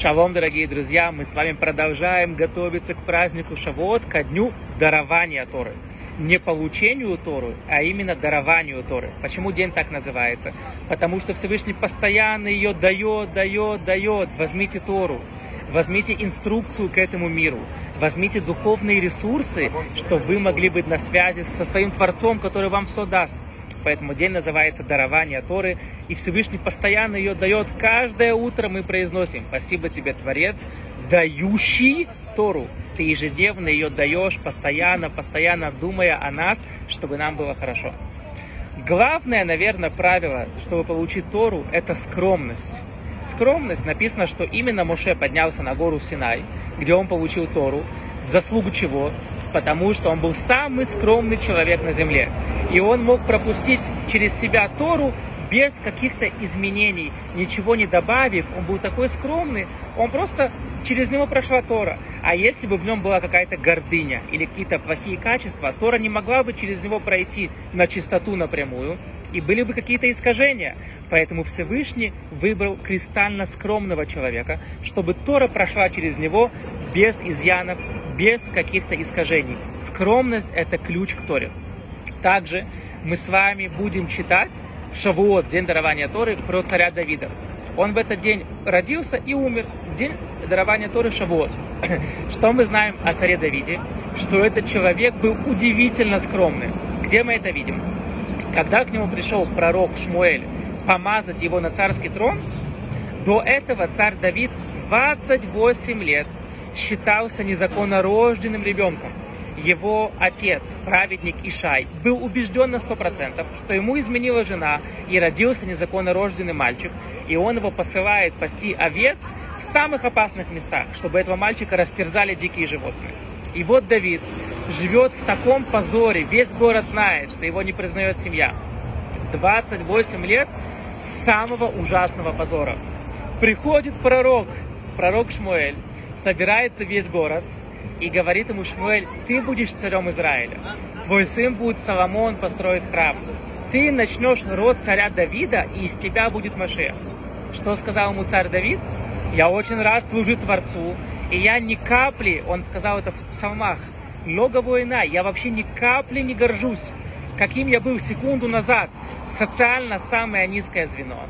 Шалом, дорогие друзья! Мы с вами продолжаем готовиться к празднику Шавуот, ко дню дарования Торы. Не получению Торы, а именно дарованию Торы. Почему день так называется? Потому что Всевышний постоянно ее дает, дает, дает. Возьмите Тору, возьмите инструкцию к этому миру, возьмите духовные ресурсы, чтобы вы могли быть на связи со своим Творцом, который вам все даст. Поэтому день называется дарование Торы, и Всевышний постоянно ее дает. Каждое утро мы произносим «Спасибо тебе, Творец, дающий Тору». Ты ежедневно ее даешь, постоянно, постоянно думая о нас, чтобы нам было хорошо. Главное, наверное, правило, чтобы получить Тору, это скромность. Скромность написано, что именно Моше поднялся на гору Синай, где он получил Тору, в заслугу чего? Потому что он был самый скромный человек на земле. И он мог пропустить через себя Тору без каких-то изменений, ничего не добавив. Он был такой скромный, он просто через него прошла Тора. А если бы в нем была какая-то гордыня или какие-то плохие качества, Тора не могла бы через него пройти на чистоту напрямую, и были бы какие-то искажения. Поэтому Всевышний выбрал кристально скромного человека, чтобы Тора прошла через него без изъянов, без каких-то искажений. Скромность – это ключ к Торе. Также мы с вами будем читать в Шавуот, день дарования Торы, про царя Давида. Он в этот день родился и умер, в день дарования Торы Шавуот. Что мы знаем о царе Давиде? Что этот человек был удивительно скромный. Где мы это видим? Когда к нему пришел пророк Шмуэль помазать его на царский трон, до этого царь Давид 28 лет считался незаконнорожденным ребенком его отец, праведник Ишай, был убежден на 100%, что ему изменила жена и родился незаконно рожденный мальчик, и он его посылает пасти овец в самых опасных местах, чтобы этого мальчика растерзали дикие животные. И вот Давид живет в таком позоре, весь город знает, что его не признает семья. 28 лет самого ужасного позора. Приходит пророк, пророк Шмуэль, собирается весь город – и говорит ему Шмуэль, ты будешь царем Израиля. Твой сын будет Соломон, построит храм. Ты начнешь род царя Давида, и из тебя будет Машех. Что сказал ему царь Давид? Я очень рад служить Творцу, и я ни капли, он сказал это в псалмах, много война, я вообще ни капли не горжусь, каким я был секунду назад, социально самое низкое звено.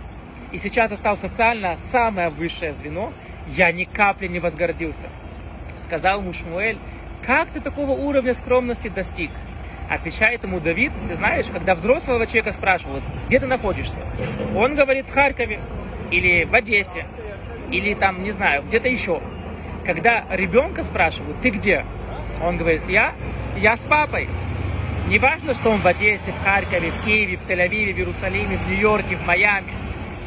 И сейчас я стал социально самое высшее звено, я ни капли не возгордился сказал ему Шмуэль, как ты такого уровня скромности достиг? Отвечает ему Давид, ты знаешь, когда взрослого человека спрашивают, где ты находишься? Он говорит в Харькове, или в Одессе, или там, не знаю, где-то еще. Когда ребенка спрашивают, ты где? Он говорит, я, я с папой. Не важно, что он в Одессе, в Харькове, в Киеве, в Тель-Авиве, в Иерусалиме, в Нью-Йорке, в Майами.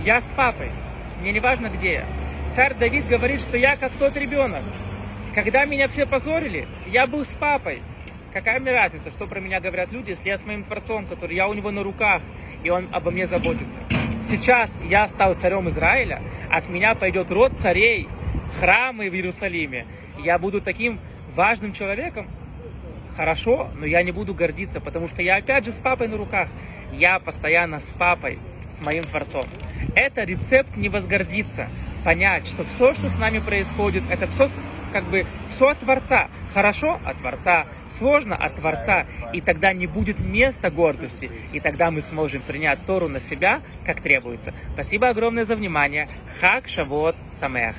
Я с папой. Мне не важно где я. Царь Давид говорит, что я как тот ребенок. Когда меня все позорили, я был с папой. Какая мне разница, что про меня говорят люди, если я с моим Творцом, который я у него на руках, и он обо мне заботится. Сейчас я стал царем Израиля, от меня пойдет род царей, храмы в Иерусалиме. Я буду таким важным человеком. Хорошо, но я не буду гордиться, потому что я опять же с папой на руках. Я постоянно с папой, с моим Творцом. Это рецепт не возгордиться. Понять, что все, что с нами происходит, это все как бы все от Творца. Хорошо от Творца, сложно от Творца. И тогда не будет места гордости. И тогда мы сможем принять Тору на себя, как требуется. Спасибо огромное за внимание. Хак Шавот Самех.